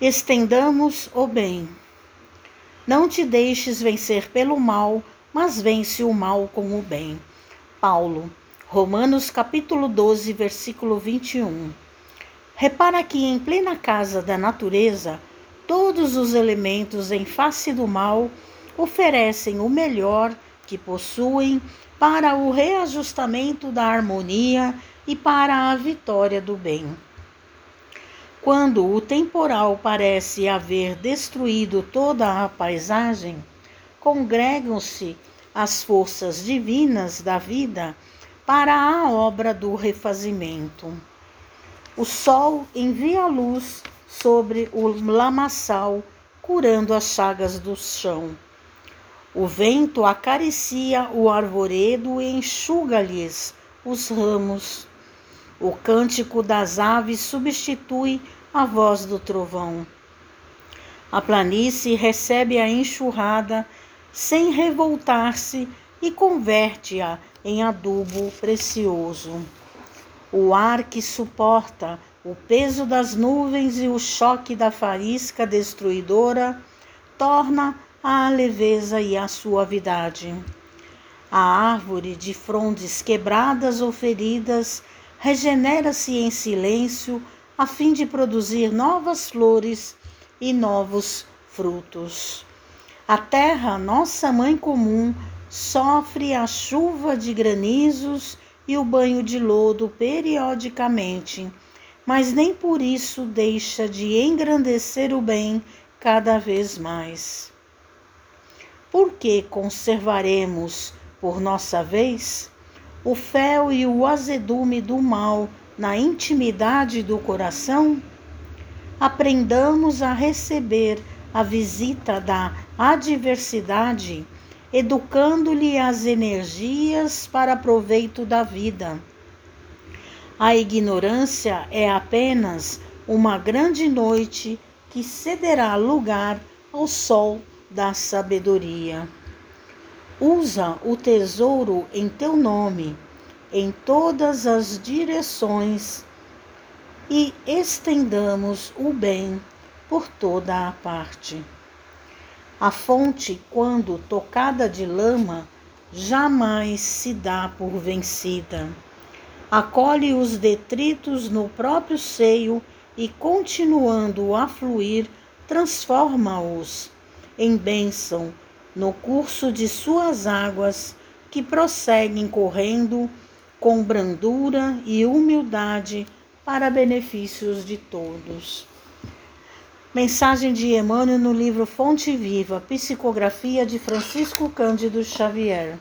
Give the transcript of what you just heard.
Estendamos o bem. Não te deixes vencer pelo mal, mas vence o mal com o bem. Paulo, Romanos capítulo 12, versículo 21. Repara que em plena casa da natureza, todos os elementos em face do mal oferecem o melhor que possuem para o reajustamento da harmonia e para a vitória do bem. Quando o temporal parece haver destruído toda a paisagem, congregam-se as forças divinas da vida para a obra do refazimento. O sol envia luz sobre o lamaçal, curando as chagas do chão. O vento acaricia o arvoredo e enxuga-lhes os ramos. O cântico das aves substitui a voz do trovão. A planície recebe a enxurrada sem revoltar-se e converte-a em adubo precioso. O ar que suporta o peso das nuvens e o choque da faísca destruidora torna a leveza e a suavidade. A árvore de frondes quebradas ou feridas regenera-se em silêncio a fim de produzir novas flores e novos frutos. A terra, nossa mãe comum, sofre a chuva de granizos e o banho de lodo periodicamente, mas nem por isso deixa de engrandecer o bem cada vez mais. Por que conservaremos, por nossa vez, o fel e o azedume do mal na intimidade do coração? Aprendamos a receber a visita da adversidade educando-lhe as energias para proveito da vida. A ignorância é apenas uma grande noite que cederá lugar ao sol da sabedoria. Usa o tesouro em teu nome, em todas as direções, e estendamos o bem por toda a parte. A fonte, quando tocada de lama, jamais se dá por vencida. Acolhe os detritos no próprio seio e, continuando a fluir, transforma-os em bênção no curso de suas águas, que prosseguem correndo com brandura e humildade para benefícios de todos. Mensagem de Emmanuel no livro Fonte Viva, Psicografia de Francisco Cândido Xavier.